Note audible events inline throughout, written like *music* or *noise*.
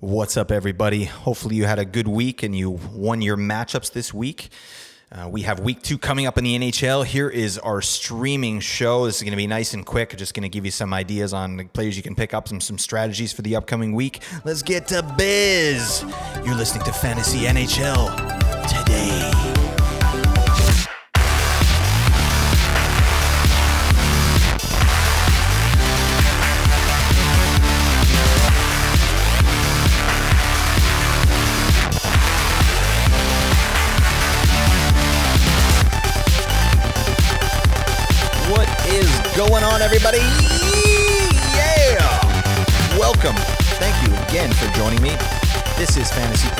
What's up, everybody? Hopefully, you had a good week and you won your matchups this week. Uh, we have week two coming up in the NHL. Here is our streaming show. This is going to be nice and quick. Just going to give you some ideas on the players you can pick up, some some strategies for the upcoming week. Let's get to biz. You're listening to Fantasy NHL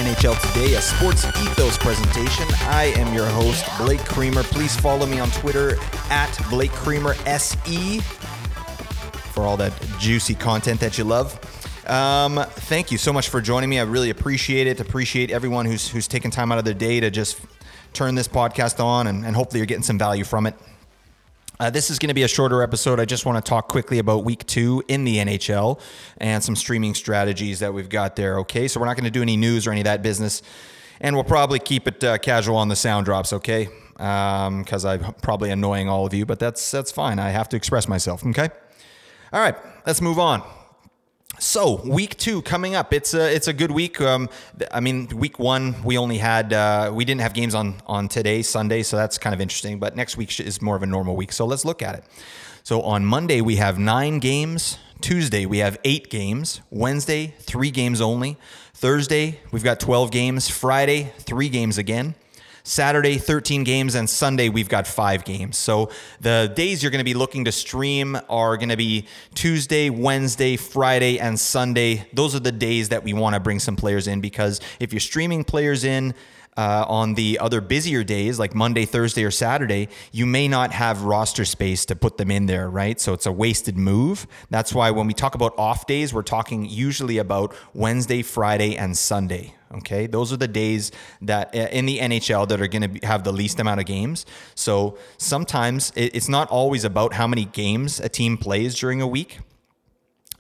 NHL Today, a sports ethos presentation. I am your host, Blake Creamer. Please follow me on Twitter at Blake Creamer SE for all that juicy content that you love. Um, thank you so much for joining me. I really appreciate it. Appreciate everyone who's who's taken time out of their day to just turn this podcast on, and, and hopefully you're getting some value from it. Uh, this is going to be a shorter episode. I just want to talk quickly about week two in the NHL and some streaming strategies that we've got there. Okay, so we're not going to do any news or any of that business, and we'll probably keep it uh, casual on the sound drops. Okay, because I'm probably annoying all of you, but that's that's fine. I have to express myself. Okay. All right, let's move on. So week two coming up. It's a it's a good week. Um, I mean, week one we only had uh, we didn't have games on on today Sunday, so that's kind of interesting. But next week is more of a normal week. So let's look at it. So on Monday we have nine games. Tuesday we have eight games. Wednesday three games only. Thursday we've got twelve games. Friday three games again. Saturday, 13 games, and Sunday, we've got five games. So the days you're going to be looking to stream are going to be Tuesday, Wednesday, Friday, and Sunday. Those are the days that we want to bring some players in because if you're streaming players in, uh, on the other busier days, like Monday, Thursday, or Saturday, you may not have roster space to put them in there, right? So it's a wasted move. That's why when we talk about off days, we're talking usually about Wednesday, Friday, and Sunday. Okay, those are the days that uh, in the NHL that are going to have the least amount of games. So sometimes it- it's not always about how many games a team plays during a week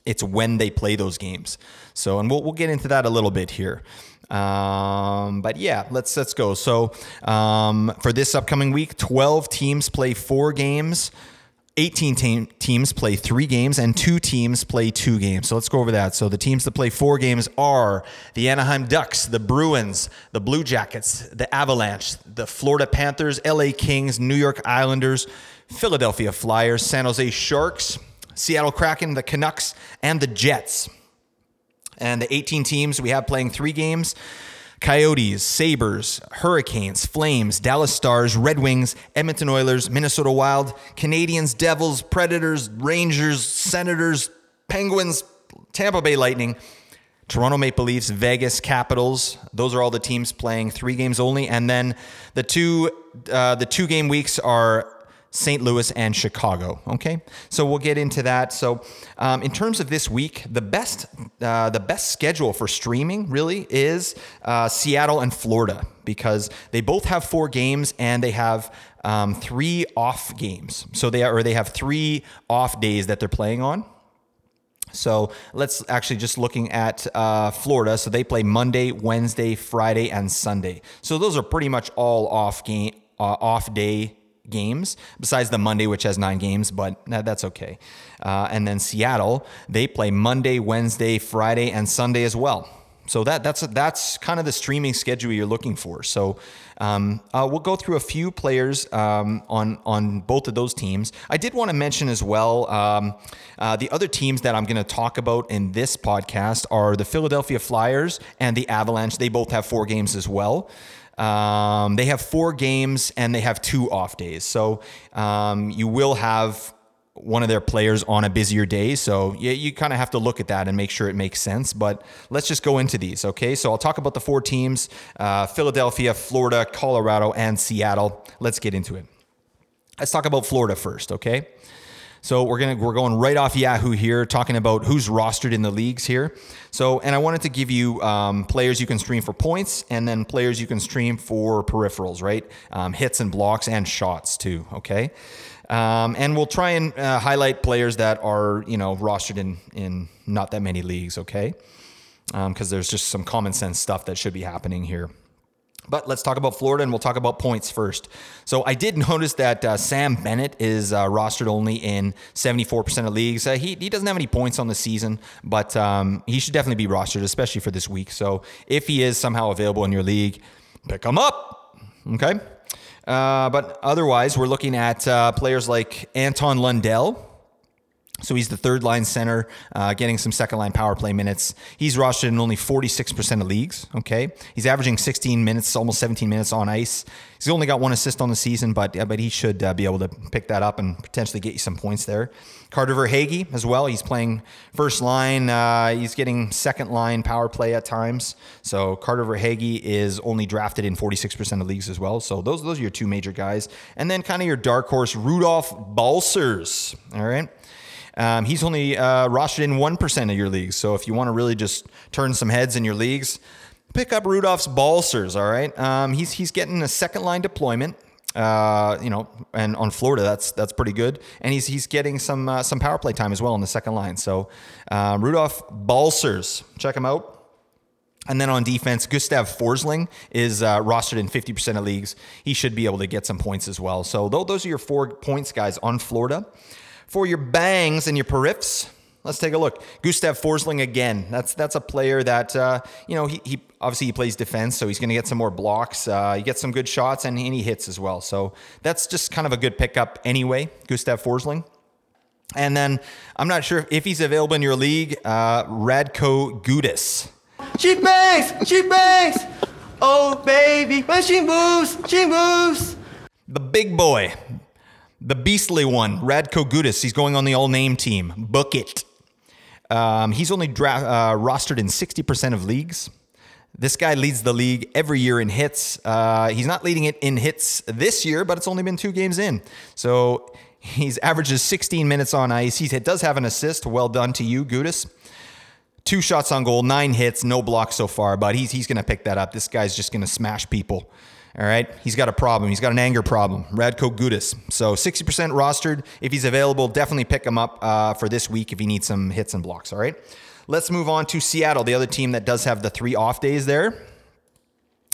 it's when they play those games. So, and we'll, we'll get into that a little bit here. Um, but yeah, let's let's go. So, um, for this upcoming week, 12 teams play four games. 18 team, teams play three games and two teams play two games. So let's go over that. So the teams that play four games are the Anaheim Ducks, the Bruins, the Blue Jackets, the Avalanche, the Florida Panthers, LA Kings, New York Islanders, Philadelphia Flyers, San Jose Sharks, Seattle Kraken, the Canucks, and the Jets. And the 18 teams we have playing three games Coyotes, Sabres, Hurricanes, Flames, Dallas Stars, Red Wings, Edmonton Oilers, Minnesota Wild, Canadiens, Devils, Predators, Rangers, Senators, Penguins, Tampa Bay Lightning, Toronto Maple Leafs, Vegas Capitals. Those are all the teams playing three games only. And then the two uh, the two game weeks are St. Louis and Chicago. Okay, so we'll get into that. So, um, in terms of this week, the best uh, the best schedule for streaming really is uh, Seattle and Florida because they both have four games and they have um, three off games. So they are, or they have three off days that they're playing on. So let's actually just looking at uh, Florida. So they play Monday, Wednesday, Friday, and Sunday. So those are pretty much all off game, uh, off day games. Besides the Monday, which has nine games, but that's okay. Uh, and then Seattle, they play Monday, Wednesday, Friday, and Sunday as well. So that that's that's kind of the streaming schedule you're looking for. So um, uh, we'll go through a few players um, on on both of those teams. I did want to mention as well um, uh, the other teams that I'm going to talk about in this podcast are the Philadelphia Flyers and the Avalanche. They both have four games as well. Um, they have four games and they have two off days. So um, you will have one of their players on a busier day. So you, you kind of have to look at that and make sure it makes sense. But let's just go into these, okay? So I'll talk about the four teams uh, Philadelphia, Florida, Colorado, and Seattle. Let's get into it. Let's talk about Florida first, okay? So we're gonna we're going right off Yahoo here, talking about who's rostered in the leagues here. So and I wanted to give you um, players you can stream for points, and then players you can stream for peripherals, right? Um, hits and blocks and shots too. Okay, um, and we'll try and uh, highlight players that are you know rostered in in not that many leagues. Okay. because um, there's just some common sense stuff that should be happening here. But let's talk about Florida and we'll talk about points first. So I did notice that uh, Sam Bennett is uh, rostered only in 74% of leagues. Uh, he, he doesn't have any points on the season, but um, he should definitely be rostered, especially for this week. So if he is somehow available in your league, pick him up. Okay. Uh, but otherwise, we're looking at uh, players like Anton Lundell, so he's the third line center, uh, getting some second line power play minutes. He's rostered in only 46% of leagues. Okay. He's averaging 16 minutes, almost 17 minutes on ice. He's only got one assist on the season, but but he should uh, be able to pick that up and potentially get you some points there. Carter Verhaeghe as well. He's playing first line. Uh, he's getting second line power play at times. So Carter Verhaeghe is only drafted in 46% of leagues as well. So those, those are your two major guys. And then kind of your dark horse, Rudolph Balcers. All right. Um, he's only uh, rostered in 1% of your leagues. So if you want to really just turn some heads in your leagues, pick up Rudolph's Balcers, all right? Um, he's, he's getting a second line deployment. Uh, you know, and on Florida, that's that's pretty good. And he's he's getting some uh, some power play time as well on the second line. So uh, Rudolph Balcers, check him out. And then on defense, Gustav Forsling is uh, rostered in 50% of leagues. He should be able to get some points as well. So those are your four points guys on Florida. For your bangs and your periffs, let's take a look. Gustav Forsling again. That's that's a player that uh, you know he, he, obviously he plays defense, so he's going to get some more blocks. Uh, he gets some good shots and, and he hits as well. So that's just kind of a good pickup anyway. Gustav Forsling. And then I'm not sure if he's available in your league. Uh, Radko Gudas. She bangs, she bangs. Oh baby, when she moves, she moves. The big boy, the beastly one, Radko Gudas, he's going on the all name team. Book it. Um, he's only dra- uh, rostered in 60% of leagues. This guy leads the league every year in hits. Uh, he's not leading it in hits this year, but it's only been two games in. So he's averages 16 minutes on ice. He does have an assist. Well done to you, Gudas. Two shots on goal, nine hits, no blocks so far, but he's, he's going to pick that up. This guy's just going to smash people. All right. He's got a problem. He's got an anger problem. Radko Gudas. So 60% rostered. If he's available, definitely pick him up uh, for this week if he needs some hits and blocks. All right. Let's move on to Seattle, the other team that does have the three off days there.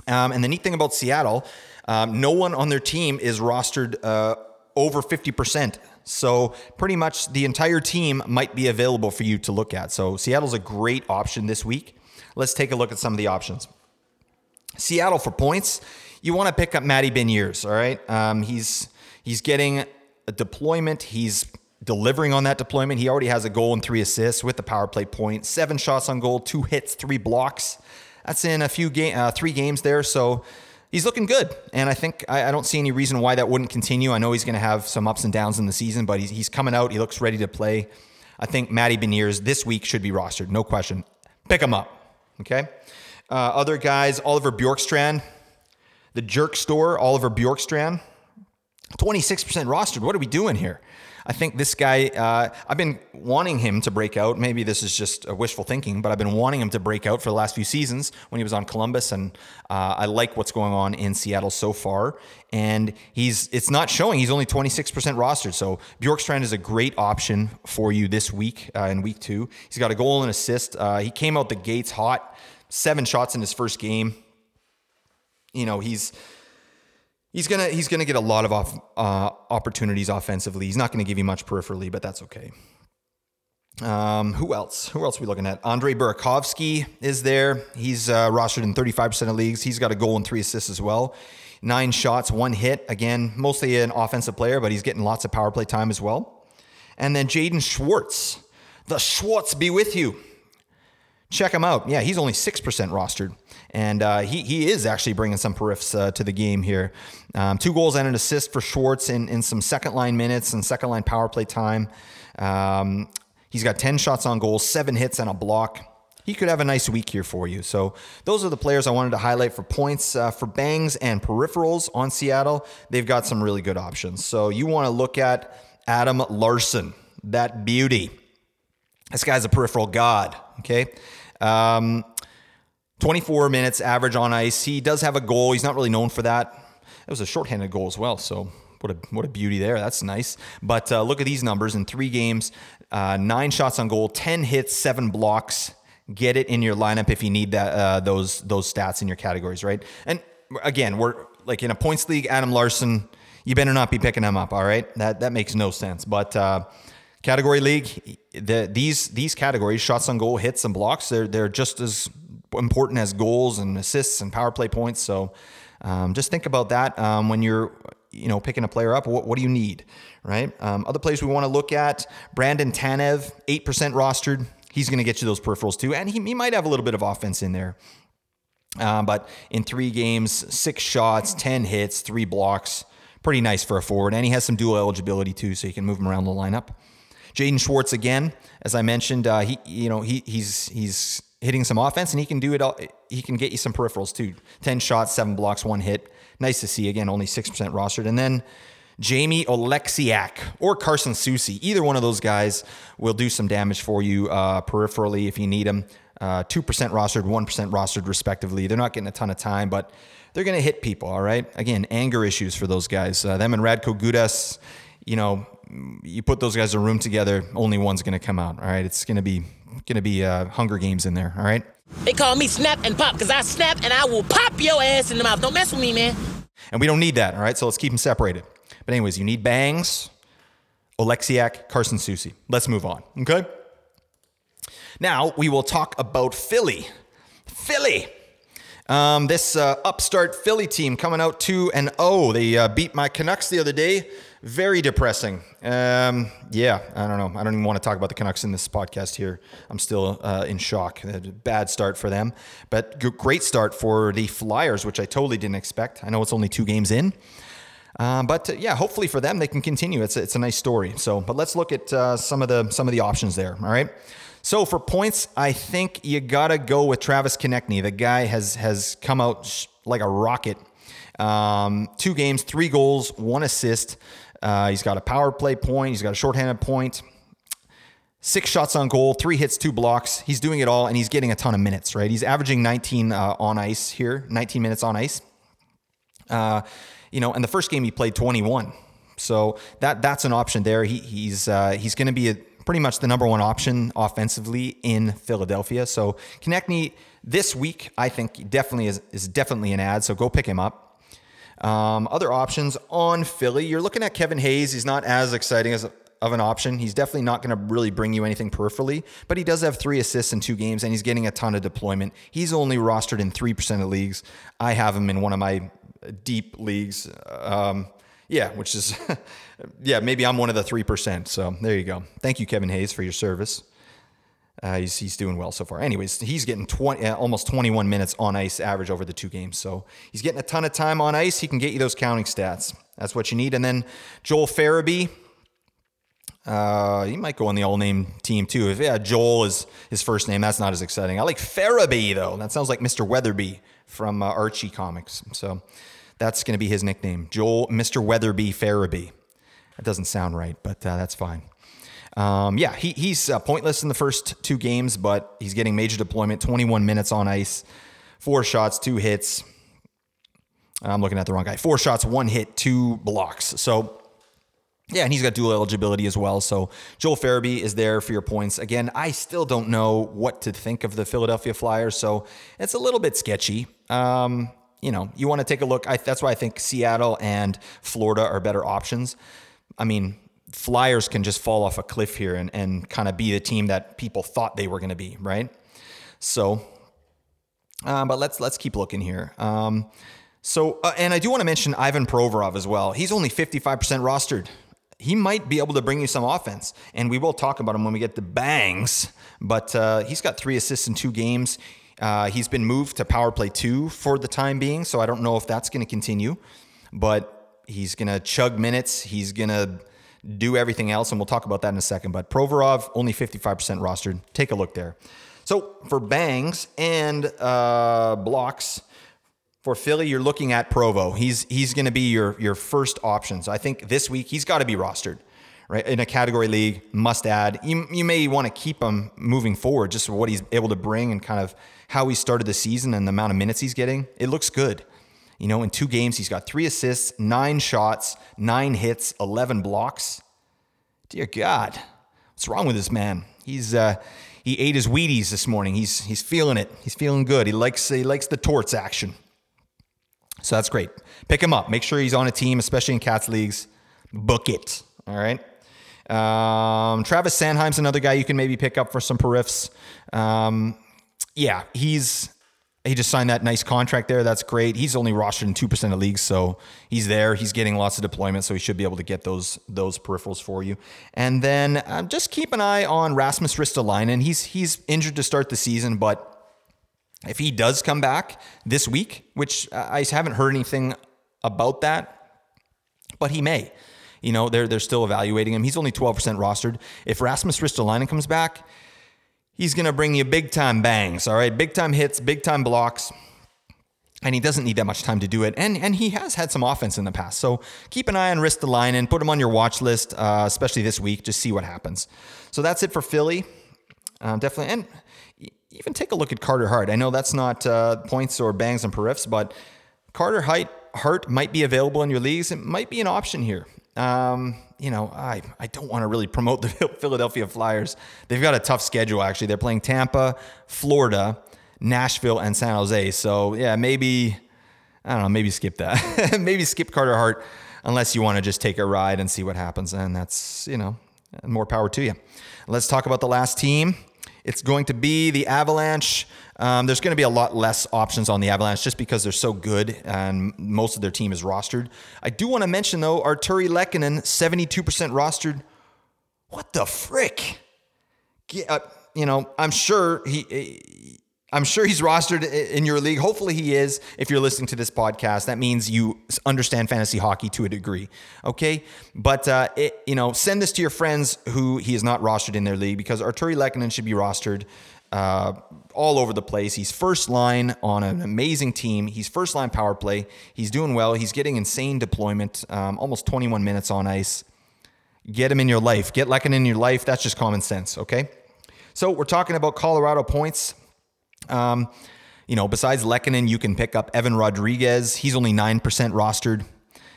Um, and the neat thing about Seattle, um, no one on their team is rostered uh, over 50%. So pretty much the entire team might be available for you to look at. So Seattle's a great option this week. Let's take a look at some of the options. Seattle for points you want to pick up Matty Beniers, all right? Um, he's he's getting a deployment. He's delivering on that deployment. He already has a goal and three assists with the power play point, seven shots on goal, two hits, three blocks. That's in a few game, uh, three games there. So he's looking good, and I think I, I, don't see any reason why that wouldn't continue. I know he's going to have some ups and downs in the season, but he's, he's coming out. He looks ready to play. I think Matty Beniers this week should be rostered, no question. Pick him up. Okay. Uh, other guys, Oliver Bjorkstrand. The Jerk Store, Oliver Bjorkstrand, 26% rostered. What are we doing here? I think this guy, uh, I've been wanting him to break out. Maybe this is just wishful thinking, but I've been wanting him to break out for the last few seasons when he was on Columbus, and uh, I like what's going on in Seattle so far. And he's it's not showing. He's only 26% rostered. So Bjorkstrand is a great option for you this week uh, in week two. He's got a goal and assist. Uh, he came out the gates hot, seven shots in his first game you know, he's he's gonna he's gonna get a lot of off, uh, opportunities offensively. He's not gonna give you much peripherally, but that's okay. Um, who else? Who else are we looking at? Andre Burakovsky is there. He's uh, rostered in 35% of leagues. He's got a goal and three assists as well. Nine shots, one hit. Again, mostly an offensive player, but he's getting lots of power play time as well. And then Jaden Schwartz. The Schwartz be with you. Check him out. Yeah, he's only 6% rostered and uh, he he is actually bringing some periffs uh, to the game here. Um, two goals and an assist for Schwartz in, in some second line minutes and second line power play time. Um, he's got 10 shots on goal, seven hits, and a block. He could have a nice week here for you. So, those are the players I wanted to highlight for points. Uh, for bangs and peripherals on Seattle, they've got some really good options. So, you want to look at Adam Larsson, that beauty. This guy's a peripheral god, okay? Um, 24 minutes average on ice. He does have a goal. He's not really known for that. It was a shorthanded goal as well. So what a what a beauty there. That's nice. But uh, look at these numbers in three games: uh, nine shots on goal, ten hits, seven blocks. get it in your lineup if you need that uh, those those stats in your categories, right? And again, we're like in a points league, Adam Larsson, you better not be picking him up, all right? That that makes no sense. But uh, category league, the, these these categories, shots on goal, hits, and blocks, they're they're just as important as goals and assists and power play points. So um, just think about that um, when you're you know picking a player up. What, what do you need, right? Um, other players we want to look at: Brandon Tanev, eight percent rostered. He's going to get you those peripherals too, and he, he might have a little bit of offense in there. Um, but in three games, six shots, 10 hits, three blocks. Pretty nice for a forward. And he has some dual eligibility too, so you can move him around the lineup. Jaden Schwartz again, as I mentioned, uh, he you know he he's he's hitting some offense and he can do it all. He can get you some peripherals too. Ten shots, seven blocks, one hit. Nice to see. Again, only six percent rostered. And then Jamie Oleksiak or Carson Soucy. Either one of those guys will do some damage for you uh, peripherally if you need them. Uh, 2% rostered, 1% rostered, respectively. They're not getting a ton of time, but they're going to hit people, all right? Again, anger issues for those guys. Uh, them and Radko Gudas, you know, you put those guys in a room together, only one's going to come out, all right? It's going to be going to be uh, Hunger Games in there, all right? They call me Snap and Pop because I snap and I will pop your ass in the mouth. Don't mess with me, man. And we don't need that, all right? So let's keep them separated. But anyways, you need Bangs, Oleksiak, Carson Soucy. Let's move on, okay? Now we will talk about Philly. Philly. Um, this uh, upstart Philly team coming out 2 and 0. They uh, beat my Canucks the other day. Very depressing. Um, yeah, I don't know. I don't even want to talk about the Canucks in this podcast here. I'm still uh, in shock. bad start for them, but great start for the Flyers, which I totally didn't expect. I know it's only two games in. Um, but uh, yeah, hopefully for them they can continue. It's a, it's a nice story. So, but let's look at uh, some of the some of the options there. All right. So for points, I think you gotta go with Travis Konecny. The guy has has come out sh- like a rocket. Um, two games, three goals, one assist. Uh, he's got a power play point. He's got a shorthanded point. Six shots on goal, three hits, two blocks. He's doing it all, and he's getting a ton of minutes. Right, he's averaging 19 uh, on ice here, 19 minutes on ice. Uh, you know, and the first game he played 21. So that that's an option there. He, he's uh, he's going to be a, pretty much the number one option offensively in Philadelphia. So Konecny this week, I think definitely is, is definitely an ad. So go pick him up. Um, other options on Philly, you're looking at Kevin Hayes. He's not as exciting as of an option. He's definitely not going to really bring you anything peripherally, but he does have three assists in two games and he's getting a ton of deployment. He's only rostered in 3% of leagues. I have him in one of my deep leagues. Um, yeah, which is, *laughs* yeah, maybe I'm one of the 3%. So there you go. Thank you, Kevin Hayes, for your service. Uh, he's, he's doing well so far. Anyways, he's getting 20, uh, almost 21 minutes on ice average over the two games. So he's getting a ton of time on ice. He can get you those counting stats. That's what you need. And then Joel Farabee, uh, he might go on the all name team too. If yeah, Joel is his first name, that's not as exciting. I like Farabee though. That sounds like Mr. Weatherbee from uh, Archie Comics. So that's going to be his nickname, Joel Mr. Weatherbee Farabee. That doesn't sound right, but uh, that's fine. Um, yeah, he, he's uh, pointless in the first two games, but he's getting major deployment. 21 minutes on ice, four shots, two hits. I'm looking at the wrong guy. Four shots, one hit, two blocks. So yeah, and he's got dual eligibility as well. So Joel Farabee is there for your points. Again, I still don't know what to think of the Philadelphia Flyers, so it's a little bit sketchy. Um, you know, you want to take a look. I, that's why I think Seattle and Florida are better options. I mean, Flyers can just fall off a cliff here and, and kind of be the team that people thought they were going to be, right? So, uh, but let's let's keep looking here. Um, so, uh, and I do want to mention Ivan Provorov as well. He's only 55% rostered he might be able to bring you some offense. And we will talk about him when we get the bangs. But uh, he's got three assists in two games. Uh, he's been moved to power play two for the time being. So I don't know if that's going to continue. But he's going to chug minutes. He's going to do everything else. And we'll talk about that in a second. But Provorov, only 55% rostered. Take a look there. So for bangs and uh, blocks, for Philly, you're looking at Provo. He's he's going to be your your first option. So I think this week he's got to be rostered, right? In a category league, must add. You you may want to keep him moving forward, just for what he's able to bring and kind of how he started the season and the amount of minutes he's getting. It looks good. You know, in two games, he's got three assists, nine shots, nine hits, eleven blocks. Dear God, what's wrong with this man? He's uh, he ate his Wheaties this morning. He's he's feeling it. He's feeling good. He likes he likes the torts action. So that's great. Pick him up. Make sure he's on a team, especially in cats leagues. Book it. All right. Um, Travis Sanheim's another guy you can maybe pick up for some periffs. Um, yeah, he's he just signed that nice contract there. That's great. He's only rostered in two percent of leagues, so he's there. He's getting lots of deployment, so he should be able to get those those peripherals for you. And then um, just keep an eye on Rasmus Ristolainen. He's he's injured to start the season, but if he does come back this week, which I haven't heard anything about that, but he may. You know, they're they're still evaluating him. He's only 12% rostered. If Rasmus Ristolainen comes back, he's going to bring you big time bangs, all right? Big time hits, big time blocks. And he doesn't need that much time to do it. And and he has had some offense in the past. So keep an eye on wrist the line and put him on your watch list, uh, especially this week. Just see what happens. So that's it for Philly. Um, definitely. And even take a look at Carter Hart. I know that's not uh, points or bangs and periffs, but Carter Hart might be available in your leagues. It might be an option here. Um, you know, I, I don't want to really promote the *laughs* Philadelphia Flyers. They've got a tough schedule, actually. They're playing Tampa, Florida, Nashville, and San Jose. So, yeah, maybe, I don't know, maybe skip that. *laughs* maybe skip Carter Hart unless you want to just take a ride and see what happens. And that's, you know, more power to you. Let's talk about the last team. It's going to be the Avalanche. Um, there's going to be a lot less options on the Avalanche just because they're so good and most of their team is rostered. I do want to mention, though, Artturi Lehkonen, 72% rostered. What the frick? Yeah, uh, you know, I'm sure he I'm sure he's rostered in your league. Hopefully he is. If you're listening to this podcast, that means you understand fantasy hockey to a degree. Okay, but uh, it, you know, send this to your friends who he is not rostered in their league because Artturi Lehkonen should be rostered uh, all over the place. He's first line on an amazing team. He's first line power play. He's doing well. He's getting insane deployment. Um, almost 21 minutes on ice. Get him in your life. Get Lehkonen in your life. That's just common sense. Okay. So we're talking about Colorado points. Um, you know, besides Lehkonen, you can pick up Evan Rodrigues. He's only 9% rostered.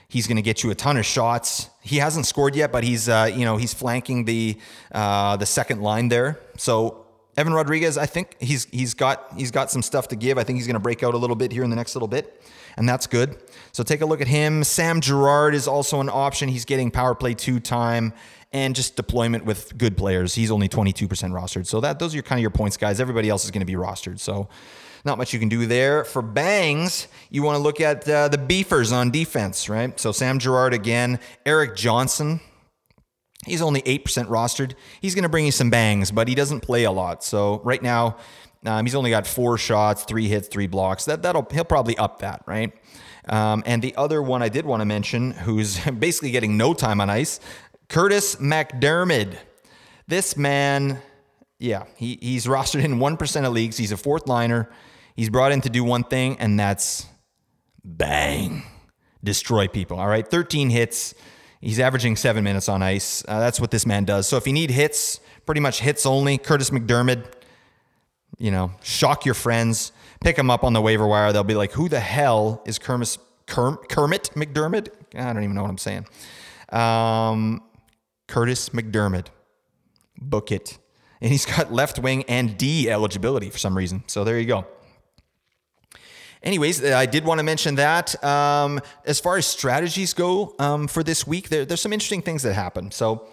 He's going to get you a ton of shots. He hasn't scored yet, but he's uh, you know he's flanking the uh, the second line there. So Evan Rodrigues, I think he's he's got he's got some stuff to give. I think he's going to break out a little bit here in the next little bit, and that's good. So take a look at him. Sam Girard is also an option. He's getting power play two time and just deployment with good players. He's only 22% rostered. So that those are kind of your points, guys. Everybody else is going to be rostered. So not much you can do there. For bangs, you want to look at uh, the beefers on defense, right? So Sam Girard again, Erik Johnson. He's only 8% rostered. He's going to bring you some bangs, but he doesn't play a lot. So right now, um, he's only got four shots, three hits, three blocks. That that'll he'll probably up that, right? Um, and the other one I did want to mention, who's *laughs* basically getting no time on ice, Kurtis MacDermid. This man, yeah, he, he's rostered in 1% of leagues. He's a fourth liner. He's brought in to do one thing, and that's bang, destroy people. All right, 13 hits. He's averaging seven minutes on ice. Uh, that's what this man does. So if you need hits, pretty much hits only, Kurtis McDermott, you know, shock your friends, pick him up on the waiver wire. They'll be like, who the hell is Kermit, Kermit McDermott? I don't even know what I'm saying. Um, Kurtis MacDermid. Book it. And he's got left wing and D eligibility for some reason. So there you go. Anyways, I did want to mention that. Um, as far as strategies go um, for this week, there, there's some interesting things that happen. So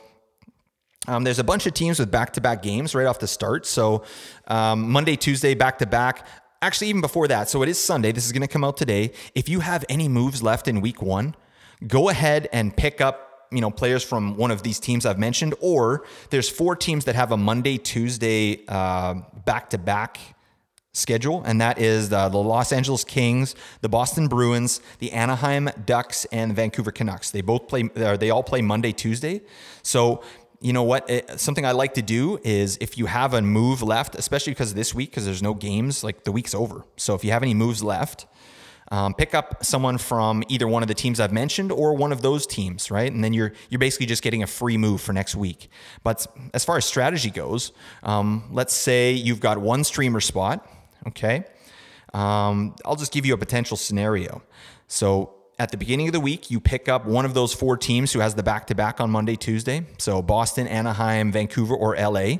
um, there's a bunch of teams with back to back games right off the start. So um, Monday, Tuesday, back to back. Actually, even before that. So it is Sunday. This is going to come out today. If you have any moves left in week one, go ahead and pick up you know players from one of these teams I've mentioned, or there's four teams that have a Monday Tuesday back to back schedule, and that is the, Los Angeles Kings, the Boston Bruins, the Anaheim Ducks, and Vancouver Canucks. They both play. They all play Monday Tuesday. So you know what? It, something I like to do is if you have a move left, especially because this week, because there's no games, like the week's over. So if you have any moves left, um, pick up someone from either one of the teams I've mentioned or one of those teams, right? And then you're you're basically just getting a free move for next week. But as far as strategy goes, um, let's say you've got one streamer spot, okay? Um, I'll just give you a potential scenario. So at the beginning of the week, you pick up one of those four teams who has the back to back on Monday, Tuesday. So Boston, Anaheim, Vancouver, or LA.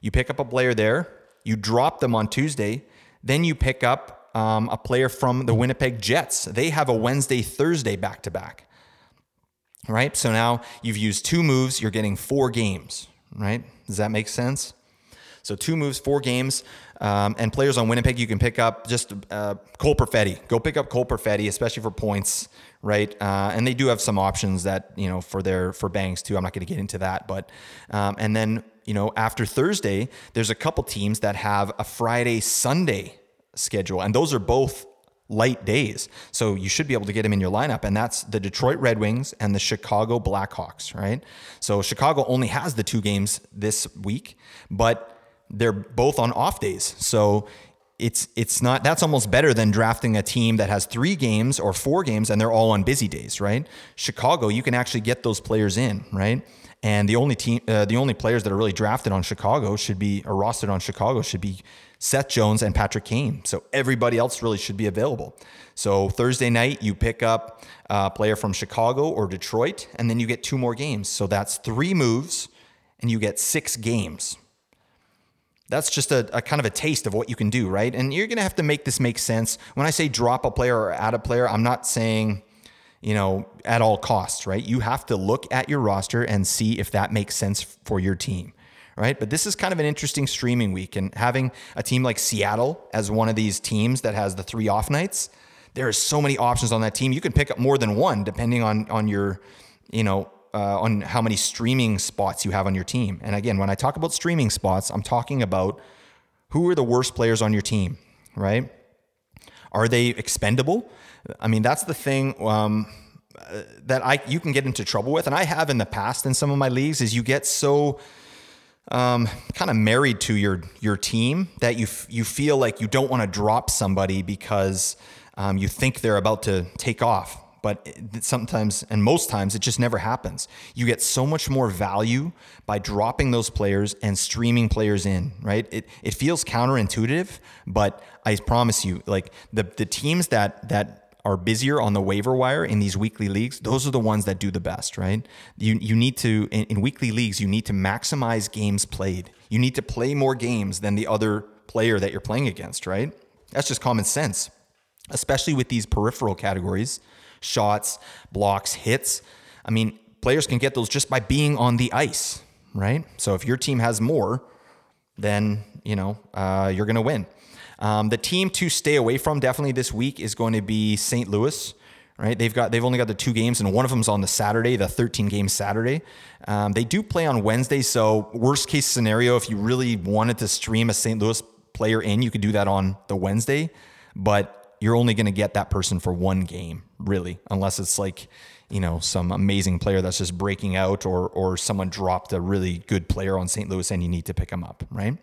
You pick up a player there, you drop them on Tuesday, then you pick up um, a player from the Winnipeg Jets. They have a Wednesday, Thursday back to back. Right? So now you've used two moves, you're getting four games, right? Does that make sense? So two moves, four games, um, and players on Winnipeg you can pick up just uh, Cole Perfetti. Go pick up Cole Perfetti, especially for points, right? Uh, and they do have some options that you know for their for banks too. I'm not going to get into that, but um, and then you know after Thursday, there's a couple teams that have a Friday Sunday schedule, and those are both light days. So you should be able to get him in your lineup. And that's the Detroit Red Wings and the Chicago Blackhawks, right? So Chicago only has the two games this week, but they're both on off days. So it's it's not that's almost better than drafting a team that has three games or four games and they're all on busy days, right? Chicago, you can actually get those players in, right? And the only team, uh, the only players that are really drafted on Chicago should be or rostered on Chicago should be Seth Jones and Patrick Kane. So everybody else really should be available. So Thursday night, you pick up a player from Chicago or Detroit, and then you get two more games. So that's three moves, and you get six games that's just a, a, kind of a taste of what you can do, right? And you're going to have to make this make sense. When I say drop a player or add a player, I'm not saying, you know, at all costs, right? You have to look at your roster and see if that makes sense for your team, right? But this is kind of an interesting streaming week and having a team like Seattle as one of these teams that has the three off nights, there are so many options on that team. You can pick up more than one depending on on your, you know, uh, on how many streaming spots you have on your team. And again, when I talk about streaming spots, I'm talking about who are the worst players on your team, right? Are they expendable? I mean, that's the thing um, that I you can get into trouble with, and I have in the past in some of my leagues. Is you get so um, kind of married to your your team that you f- you feel like you don't want to drop somebody because um, you think they're about to take off but sometimes and most times it just never happens. You get so much more value by dropping those players and streaming players in, right? It it feels counterintuitive, but I promise you, like the the teams that that are busier on the waiver wire in these weekly leagues, those are the ones that do the best, right? You you need to in, in weekly leagues, you need to maximize games played. You need to play more games than the other player that you're playing against, right? That's just common sense, especially with these peripheral categories shots, blocks, hits. I mean, players can get those just by being on the ice, right? So if your team has more, then you know uh, you're going to win. Um, the team to stay away from definitely this week is going to be St. Louis. Right, they've got they've only got the two games, and one of them's on the Saturday, the 13 game Saturday. Um, they do play on Wednesday, so worst case scenario, if you really wanted to stream a St. Louis player in, you could do that on the Wednesday. But you're only going to get that person for one game, really, unless it's like, you know, some amazing player that's just breaking out or or someone dropped a really good player on St. Louis and you need to pick them up, right?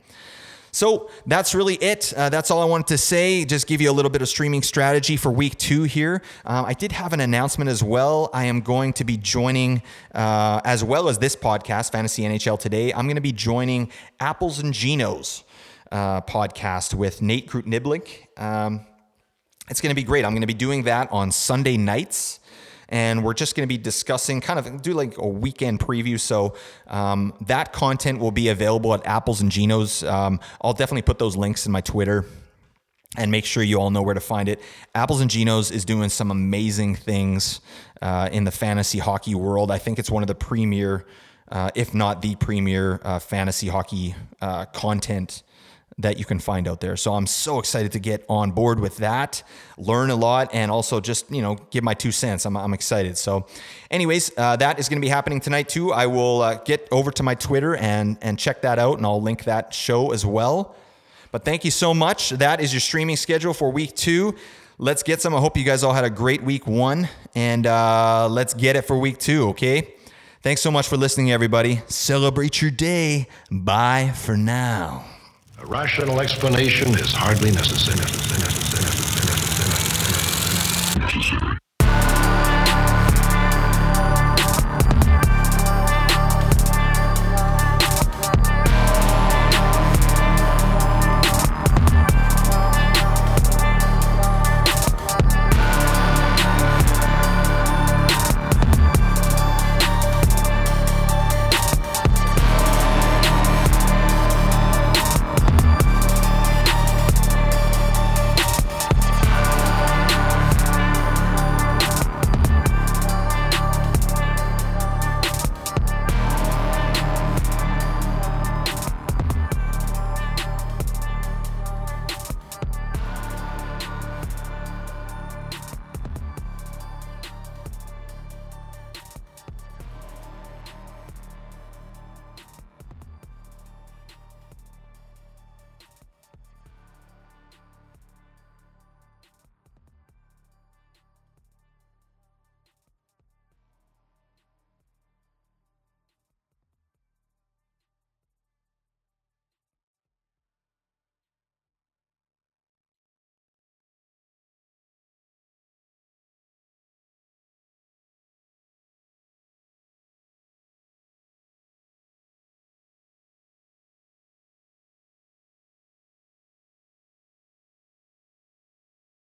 So that's really it. Uh, that's all I wanted to say. Just give you a little bit of streaming strategy for week two here. Um, I did have an announcement as well. I am going to be joining, uh, as well as this podcast, Fantasy NHL Today, I'm going to be joining Apples and Ginos uh, podcast with Nate Krutniblink. Um, it's going to be great. I'm going to be doing that on Sunday nights. And we're just going to be discussing, kind of do like a weekend preview. So um, that content will be available at Apples and Ginos. Um, I'll definitely put those links in my Twitter and make sure you all know where to find it. Apples and Ginos is doing some amazing things uh, in the fantasy hockey world. I think it's one of the premier, uh, if not the premier, uh, fantasy hockey uh, content that you can find out there. So I'm so excited to get on board with that, learn a lot, and also just, you know, give my two cents. I'm, I'm excited. So, anyways, uh, that is going to be happening tonight too. I will uh, get over to my Twitter and, and check that out, and I'll link that show as well. But thank you so much. That is your streaming schedule for week two. Let's get some. I hope you guys all had a great week one, and uh, let's get it for week two, okay? Thanks so much for listening, everybody. Celebrate your day. Bye for now. A rational explanation is hardly necessary. necessary, necessary, necessary